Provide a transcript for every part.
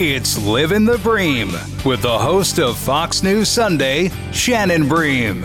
It's Living the Bream with the host of Fox News Sunday, Shannon Bream.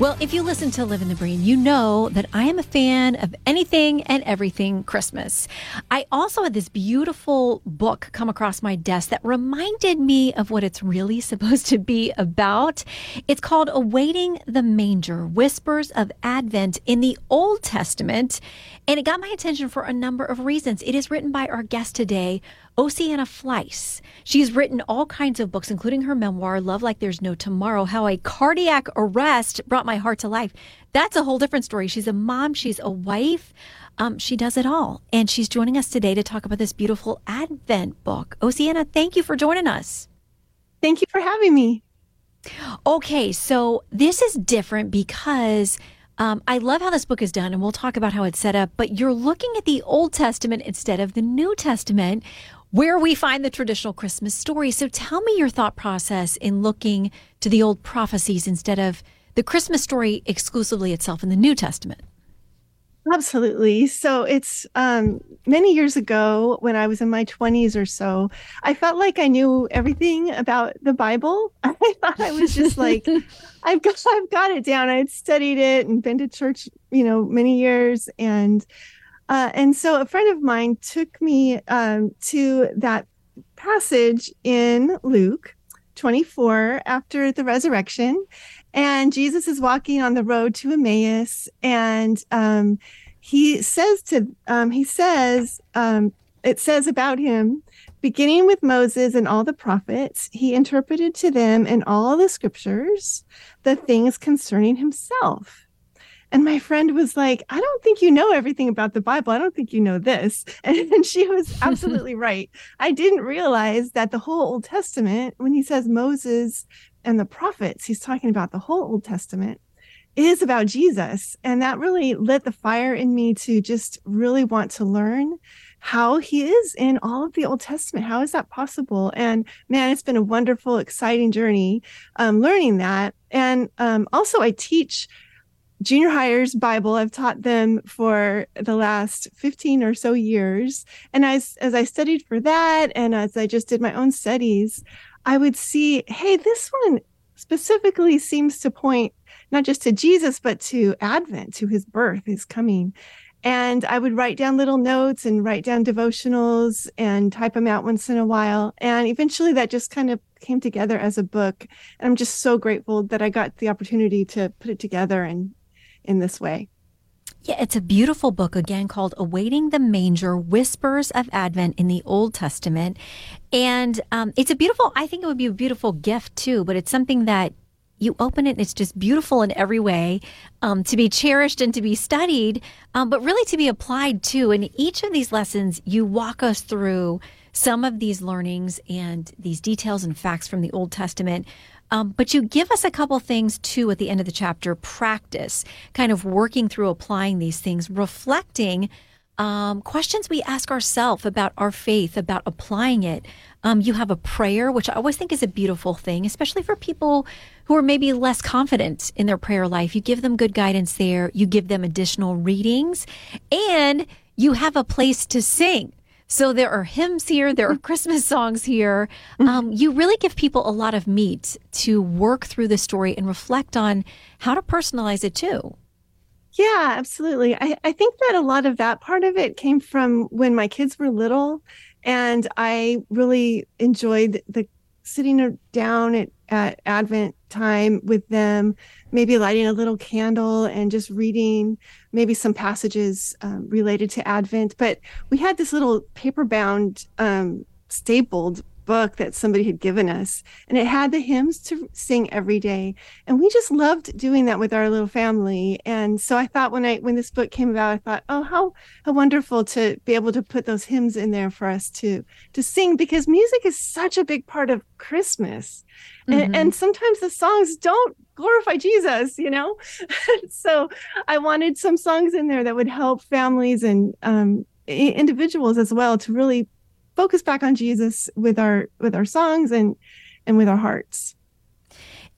Well, if you listen to Live in the Bream, you know that I am a fan of anything and everything Christmas. I also had this beautiful book come across my desk that reminded me of what it's really supposed to be about. It's called Awaiting the Manger Whispers of Advent in the Old Testament. And it got my attention for a number of reasons. It is written by our guest today, Ocieanna Fleiss. She's written all kinds of books, including her memoir, Love Like There's No Tomorrow How a Cardiac Arrest Brought My Heart to Life. That's a whole different story. She's a mom, she's a wife. Um, she does it all. And she's joining us today to talk about this beautiful Advent book. Ocieanna, thank you for joining us. Thank you for having me. Okay, so this is different because um, I love how this book is done, and we'll talk about how it's set up, but you're looking at the Old Testament instead of the New Testament where we find the traditional Christmas story. So tell me your thought process in looking to the old prophecies instead of the Christmas story exclusively itself in the New Testament. Absolutely. So it's um, many years ago when I was in my 20s or so, I felt like I knew everything about the Bible. I thought I was just like, I've got, I've got it down. I'd studied it and been to church, you know, many years. And uh, and so a friend of mine took me um, to that passage in Luke 24 after the resurrection. And Jesus is walking on the road to Emmaus. And um, he says to, um, he says, um, it says about him, beginning with Moses and all the prophets, he interpreted to them in all the scriptures the things concerning himself. And my friend was like, I don't think you know everything about the Bible. I don't think you know this. And she was absolutely right. I didn't realize that the whole Old Testament, when he says Moses and the prophets, he's talking about the whole Old Testament, is about Jesus. And that really lit the fire in me to just really want to learn how he is in all of the Old Testament. How is that possible? And man, it's been a wonderful, exciting journey um, learning that. And um, also, I teach junior hires Bible. I've taught them for the last 15 or so years. And as, as I studied for that and as I just did my own studies, I would see, hey, this one specifically seems to point not just to Jesus, but to Advent, to his birth, his coming. And I would write down little notes and write down devotionals and type them out once in a while. And eventually that just kind of came together as a book. And I'm just so grateful that I got the opportunity to put it together and in this way. Yeah, it's a beautiful book again called Awaiting the Manger Whispers of Advent in the Old Testament. And um, it's a beautiful, I think it would be a beautiful gift too, but it's something that you open it and it's just beautiful in every way um, to be cherished and to be studied, um, but really to be applied too. In each of these lessons, you walk us through some of these learnings and these details and facts from the Old Testament um, but you give us a couple things too at the end of the chapter practice, kind of working through applying these things, reflecting um, questions we ask ourselves about our faith, about applying it. Um, you have a prayer, which I always think is a beautiful thing, especially for people who are maybe less confident in their prayer life. You give them good guidance there, you give them additional readings, and you have a place to sing. So there are hymns here, there are Christmas songs here. Mm-hmm. Um, you really give people a lot of meat to work through the story and reflect on how to personalize it too. Yeah, absolutely. I, I think that a lot of that part of it came from when my kids were little, and I really enjoyed the sitting down at, at Advent time with them, maybe lighting a little candle and just reading maybe some passages um, related to Advent. But we had this little paper bound um, stapled book that somebody had given us, and it had the hymns to sing every day, and we just loved doing that with our little family. And so I thought when I when this book came about, I thought, oh, how how wonderful to be able to put those hymns in there for us to to sing because music is such a big part of Christmas, mm-hmm. and, and sometimes the songs don't glorify Jesus, you know? so I wanted some songs in there that would help families and um, individuals as well to really focus back on Jesus with our with our songs and and with our hearts.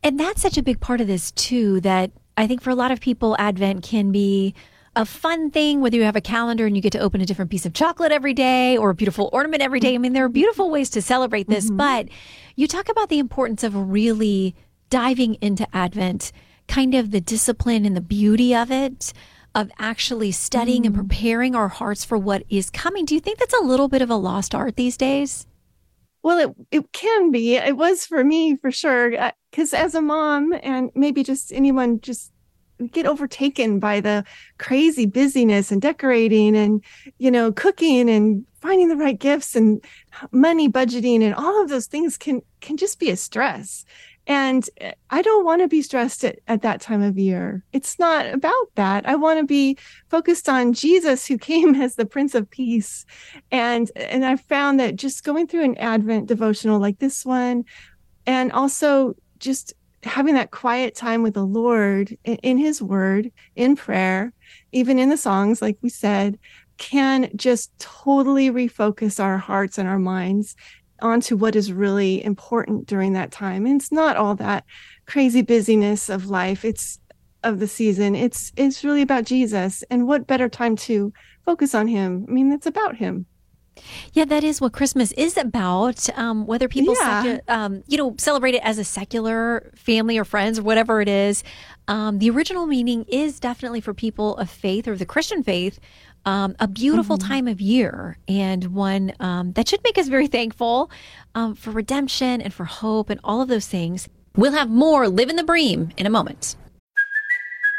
And that's such a big part of this too that I think for a lot of people Advent can be a fun thing whether you have a calendar and you get to open a different piece of chocolate every day or a beautiful ornament every day. I mean there are beautiful ways to celebrate this, mm-hmm. but you talk about the importance of really diving into Advent, kind of the discipline and the beauty of it of actually studying mm. and preparing our hearts for what is coming. Do you think that's a little bit of a lost art these days? Well, it it can be. It was for me for sure. Because uh, as a mom, and maybe just anyone, just get overtaken by the crazy busyness and decorating, and you know, cooking and finding the right gifts and money budgeting, and all of those things can can just be a stress. And eh, I don't want to be stressed at, at that time of year. It's not about that. I want to be focused on Jesus who came as the Prince of Peace. And and I found that just going through an Advent devotional like this one, and also just having that quiet time with the Lord in, in his word, in prayer, even in the songs, like we said, can just totally refocus our hearts and our minds onto what is really important during that time. And it's not all that crazy busyness of life. It's of the season. It's it's really about Jesus. And what better time to focus on him? I mean, it's about him. Yeah, that is what Christmas is about. Um, whether people, yeah. secu- um, you know, celebrate it as a secular family or friends or whatever it is, um, the original meaning is definitely for people of faith or the Christian faith um, a beautiful mm-hmm. time of year and one um, that should make us very thankful um, for redemption and for hope and all of those things. We'll have more Live in the Bream in a moment.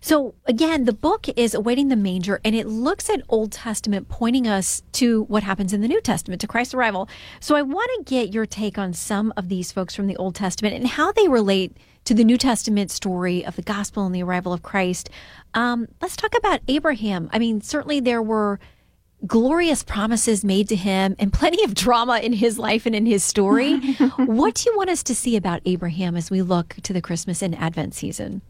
So again, the book is Awaiting the Manger, and it looks at Old Testament, pointing us to what happens in the New Testament, to Christ's arrival. So I want to get your take on some of these folks from the Old Testament and how they relate to the New Testament story of the gospel and the arrival of Christ. Um, let's talk about Abraham. I mean, certainly there were glorious promises made to him and plenty of drama in his life and in his story. what do you want us to see about Abraham as we look to the Christmas and Advent season?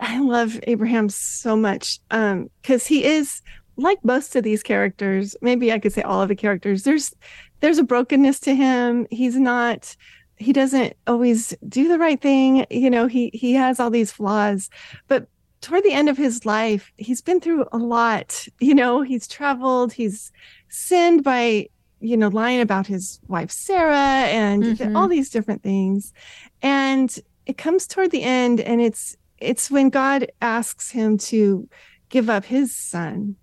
I love Abraham so much um cuz he is like most of these characters, maybe I could say all of the characters. There's there's a brokenness to him. He's not he doesn't always do the right thing, you know, he he has all these flaws. But toward the end of his life, he's been through a lot. You know, he's traveled, he's sinned by you know lying about his wife Sarah and mm-hmm. all these different things. And it comes toward the end and it's it's when God asks him to give up his son.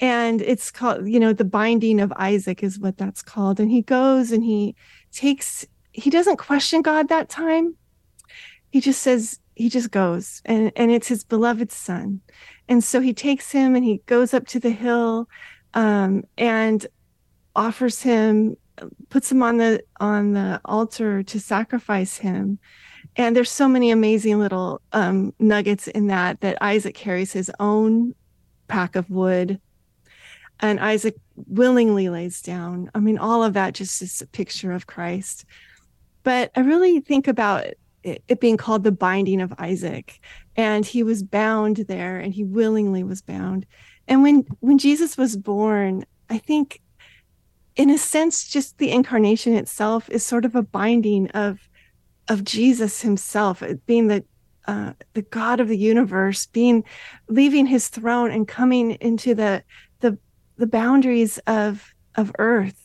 And it's called, you know, the binding of Isaac is what that's called. And he goes and he takes, he doesn't question God that time. He just says, he just goes and, and it's his beloved son. And so he takes him and he goes up to the hill um, and offers him, puts him on the on the altar to sacrifice him and there's so many amazing little um, nuggets in that that isaac carries his own pack of wood. And isaac willingly lays down. I mean all of that just is a picture of christ. But i really think about it, it being called the binding of isaac. And he was bound there and he willingly was bound. And when when jesus was born i think in a sense just the incarnation itself is sort of a binding of of Jesus himself being the uh, the God of the universe, being leaving his throne and coming into the the the boundaries of of earth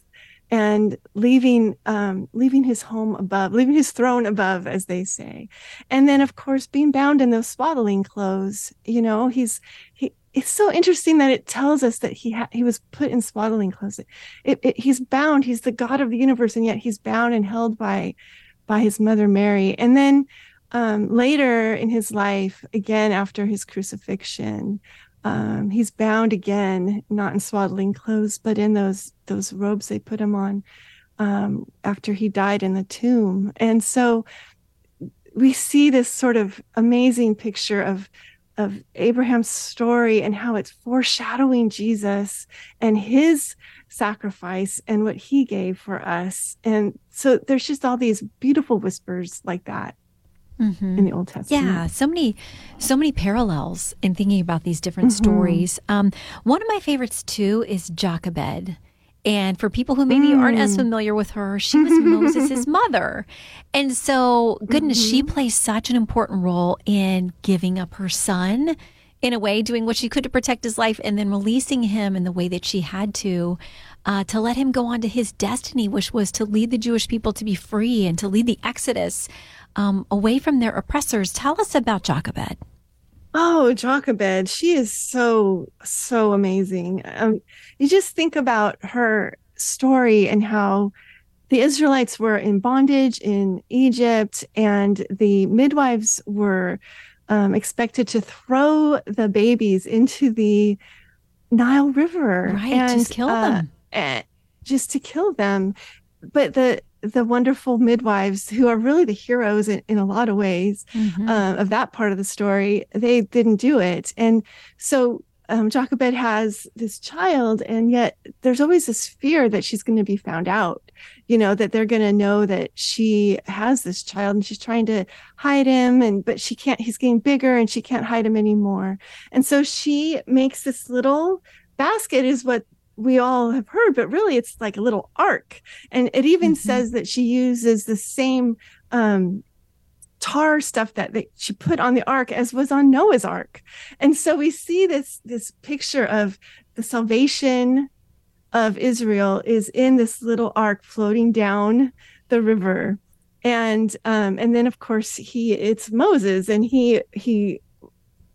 and leaving um, leaving his home above, leaving his throne above, as they say, and then of course being bound in those swaddling clothes. You know, he's he. It's so interesting that it tells us that he ha- he was put in swaddling clothes. It, it, he's bound. He's the God of the universe, and yet he's bound and held by by his mother Mary. And then um, later in his life, again after his crucifixion, um, he's bound again, not in swaddling clothes, but in those those robes they put him on um, after he died in the tomb. And so we see this sort of amazing picture of of Abraham's story and how it's foreshadowing Jesus and his sacrifice and what he gave for us. And so there's just all these beautiful whispers like that mm-hmm. in the Old Testament. Yeah, so many, so many parallels in thinking about these different mm-hmm. stories. Um, one of my favorites too is Jochebed. And for people who maybe mm. aren't as mm. familiar with her, she was Moses' mother. And so, goodness, mm-hmm. she plays such an important role in giving up her son in a way, doing what she could to protect his life and then releasing him in the way that she had to, uh, to let him go on to his destiny, which was to lead the Jewish people to be free and to lead the Exodus um, away from their oppressors. Tell us about Jochebed. Oh, Jochebed, she is so, so amazing. Um, you just think about her story and how the Israelites were in bondage in Egypt, and the midwives were um, expected to throw the babies into the Nile River. Right, and, just kill uh, them. Uh, just to kill them. But the the wonderful midwives who are really the heroes in, in a lot of ways mm-hmm. uh, of that part of the story they didn't do it and so um, jochebed has this child and yet there's always this fear that she's going to be found out you know that they're going to know that she has this child and she's trying to hide him and but she can't he's getting bigger and she can't hide him anymore and so she makes this little basket is what we all have heard, but really it's like a little ark. And it even mm-hmm. says that she uses the same um, tar stuff that, that she put on the ark as was on Noah's ark. And so we see this this picture of the salvation of Israel is in this little ark floating down the river. And um, and then of course he it's Moses and he he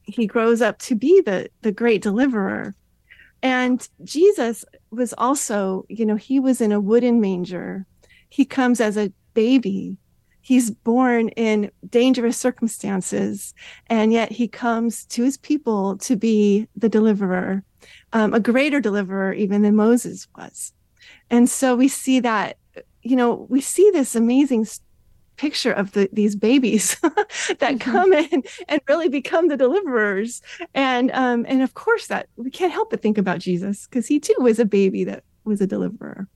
he grows up to be the the great deliverer and Jesus was also, you know, he was in a wooden manger. He comes as a baby. He's born in dangerous circumstances, and yet he comes to his people to be the deliverer, um, a greater deliverer even than Moses was. And so we see that, you know, we see this amazing picture of the, these babies that mm-hmm. come in and really become the deliverers and um and of course that we can't help but think about jesus because he too was a baby that was a deliverer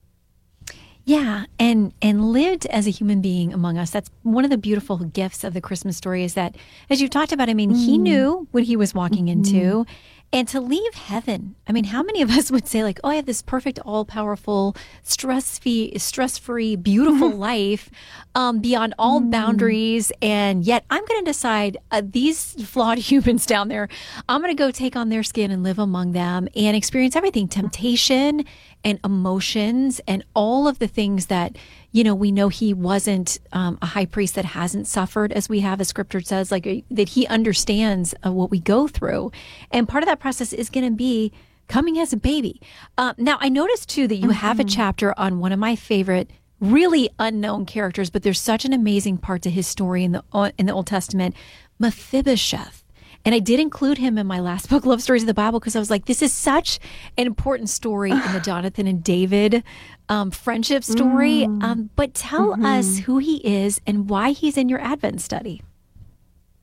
yeah, and and lived as a human being among us. That's one of the beautiful gifts of the Christmas story is that as you've talked about, I mean, mm. he knew what he was walking mm-hmm. into and to leave heaven. I mean, how many of us would say like, "Oh, I have this perfect, all-powerful, stress-free, stress-free, beautiful life um, beyond all mm. boundaries," and yet I'm going to decide uh, these flawed humans down there. I'm going to go take on their skin and live among them and experience everything: temptation and emotions and all of the things that you know we know he wasn't um, a high priest that hasn't suffered as we have as scripture says like that he understands uh, what we go through and part of that process is going to be coming as a baby uh, now i noticed too that you mm-hmm. have a mm-hmm. chapter on one of my favorite really unknown characters but there's such an amazing part to his story in the uh, in the old testament mephibosheth and I did include him in my last book, Love Stories of the Bible, because I was like, this is such an important story in the Jonathan and David um, friendship story. Mm. Um, but tell mm-hmm. us who he is and why he's in your Advent study.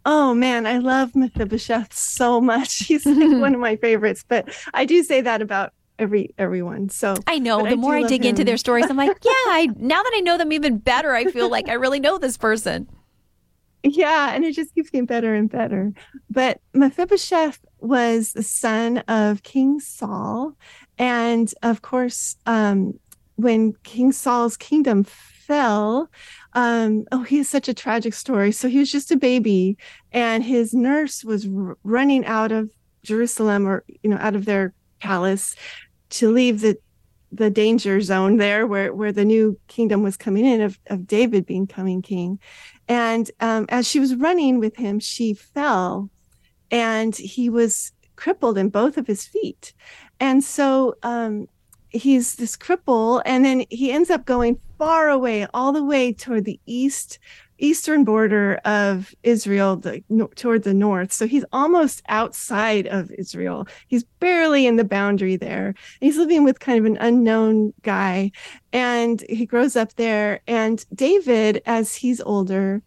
Oh man, I love Mephibosheth so much. He's like one of my favorites. But I do say that about every everyone. So I know the I more I dig him. into their stories, I'm like, yeah. I now that I know them even better, I feel like I really know this person. Yeah, and it just keeps getting better and better. But Mephibosheth was the son of King Saul. And of course, um, when King Saul's kingdom fell, um, oh, he has such a tragic story. So he was just a baby, and his nurse was r- running out of Jerusalem or, you know, out of their palace to leave the the danger zone there where where the new kingdom was coming in of, of david being coming king and um, as she was running with him she fell and he was crippled in both of his feet. And so um, he's this cripple and then he ends up going far away all the way toward the east eastern border of Israel the, no, toward the north. So he's almost outside of Israel. He's barely in the boundary there. He's living with kind of an unknown guy and he grows up there and David as he's older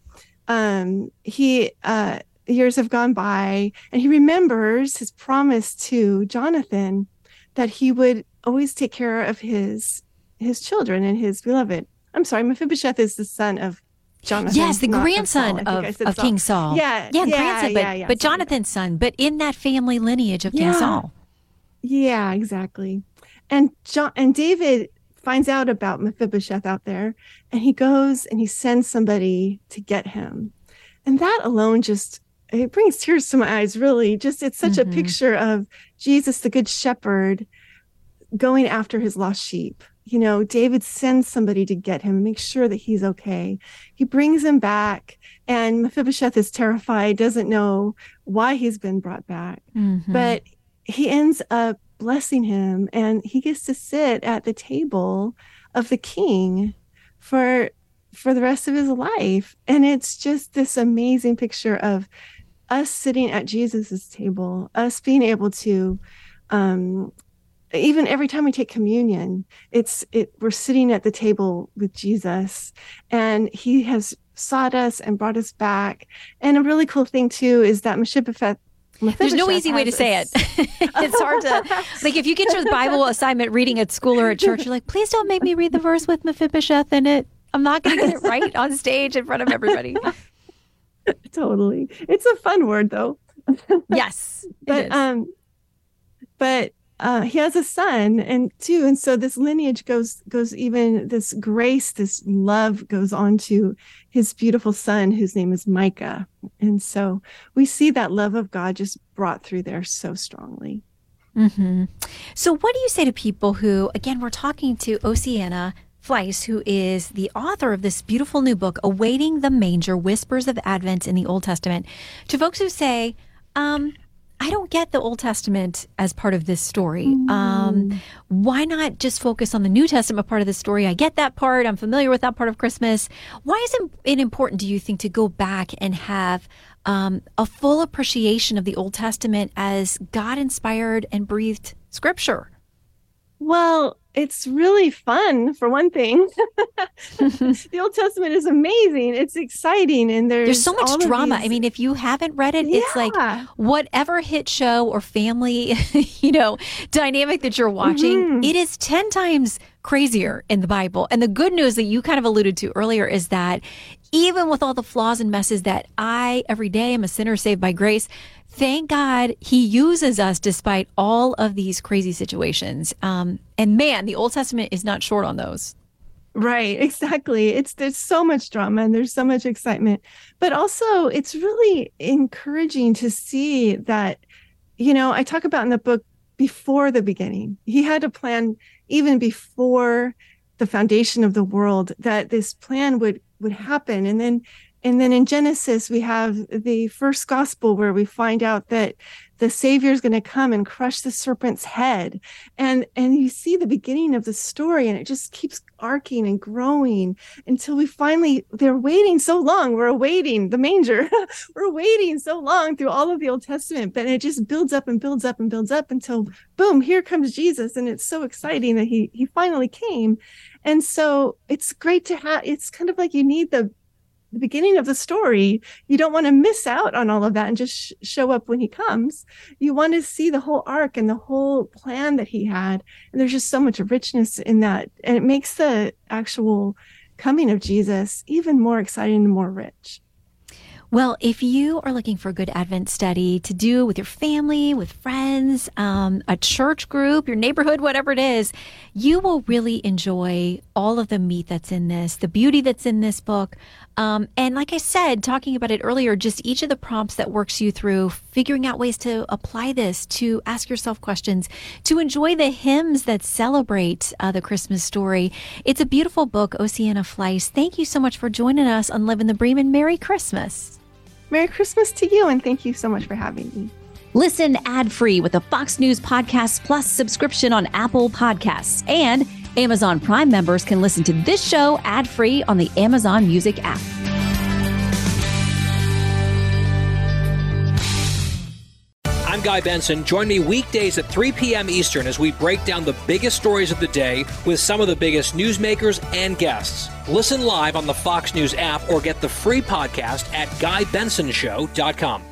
um he uh years have gone by and he remembers his promise to Jonathan that he would always take care of his his children and his beloved. I'm sorry, Mephibosheth is the son of Jonathan. Yes, the grandson of, of, of King Saul. Yeah, yeah, yeah grandson, but, yeah, but. Jonathan's son, but in that family lineage of King. Saul. Yeah, exactly. And John and David finds out about Mephibosheth out there, and he goes and he sends somebody to get him. And that alone just it brings tears to my eyes, really. Just it's such Mhm. a picture of Jesus, the good shepherd, going after his lost sheep. You know, David sends somebody to get him, make sure that he's okay. He brings him back, and Mephibosheth is terrified, doesn't know why he's been brought back Mhm. but he ends up blessing him and he gets to sit at the table of the king for for the rest of his life and it's just this amazing picture of us sitting at jesus's table us being able to um even every time we take communion it's it we're sitting at the table with jesus and he has sought us and brought us back and a really cool thing too is that Mephibosheth There's no easy way to say it. it's hard to like if you get your Bible assignment reading at school or at church, you're like, please don't make me read the verse with Mephibosheth in it. I'm not going to get it right on stage in front of everybody. totally. It's a fun word though. Yes, But um but uh he has a son and too and so this lineage goes goes even this grace this love goes on to his beautiful son whose name is Micah. And so we see that love of God just brought through there so strongly. hmm So, what do you say to people who, again, we're talking to Ocieanna Fleiss, who is the author of this beautiful new book, Awaiting the Manger Whispers of Advent in the Old Testament, to folks who say, um, I don't get the Old Testament as part of this story. Um, why not just focus on the New Testament part of the story? I get that part. I'm familiar with that part of Christmas. Why is it important, do you think, to go back and have um, a full appreciation of the Old Testament as God inspired and breathed scripture? Well, it's really fun for one thing. the Old Testament is amazing. It's exciting and there's There's so much drama. I mean, if you haven't read it, it's like whatever hit show or family, you know, dynamic that you're watching, Mhm. it is 10 times crazier in the Bible. And the good news that you kind of alluded to earlier is that even with all the flaws and messes that I every day am a sinner saved by grace, thank God he uses us despite all of these crazy situations. Um, and man, the Old Testament is not short on those. Right, exactly. It's there's so much drama and there's so much excitement, but also it's really encouraging to see that, you know, I talk about in the book before the beginning. He had a plan even before the foundation of the world that this plan would would happen, and then and then in Genesis we have the first gospel where we find out that the Savior is going to come and crush the serpent's head, and and you see the beginning of the story and it just keeps arcing and growing until we finally they're waiting so long. We're awaiting the manger. We're waiting so long through all of the old testament but it just builds up and builds up and builds up until boom here comes jesus. And it's so exciting that he he finally came and so it's great to have it's kind of like you need the the beginning of the story. You don't want to miss out on all of that and just sh- show up when he comes. You want to see the whole arc and the whole plan that he had. And there's just so much richness in that. And it makes the actual coming of jesus even more exciting and more rich Well, if you are looking for a good Advent study to do with your family, with friends, um, a church group, your neighborhood, whatever it is, you will really enjoy all of the meat that's in this, the beauty that's in this book. Um, and like I said, talking about it earlier, just each of the prompts that works you through figuring out ways to apply this, to ask yourself questions, to enjoy the hymns that celebrate uh, the Christmas story. It's a beautiful book, Ocieanna Fleiss. Thank you so much for joining us on Living the Bream. Merry Christmas. Merry Christmas to you, and thank you so much for having me. Listen ad free with a Fox News Podcast Plus subscription on Apple Podcasts. And Amazon Prime members can listen to this show ad free on the Amazon Music app. I'm Guy Benson. Join me weekdays at 3 p.m. Eastern as we break down the biggest stories of the day with some of the biggest newsmakers and guests. Listen live on the Fox News app or get the free podcast at GuyBensonShow.com.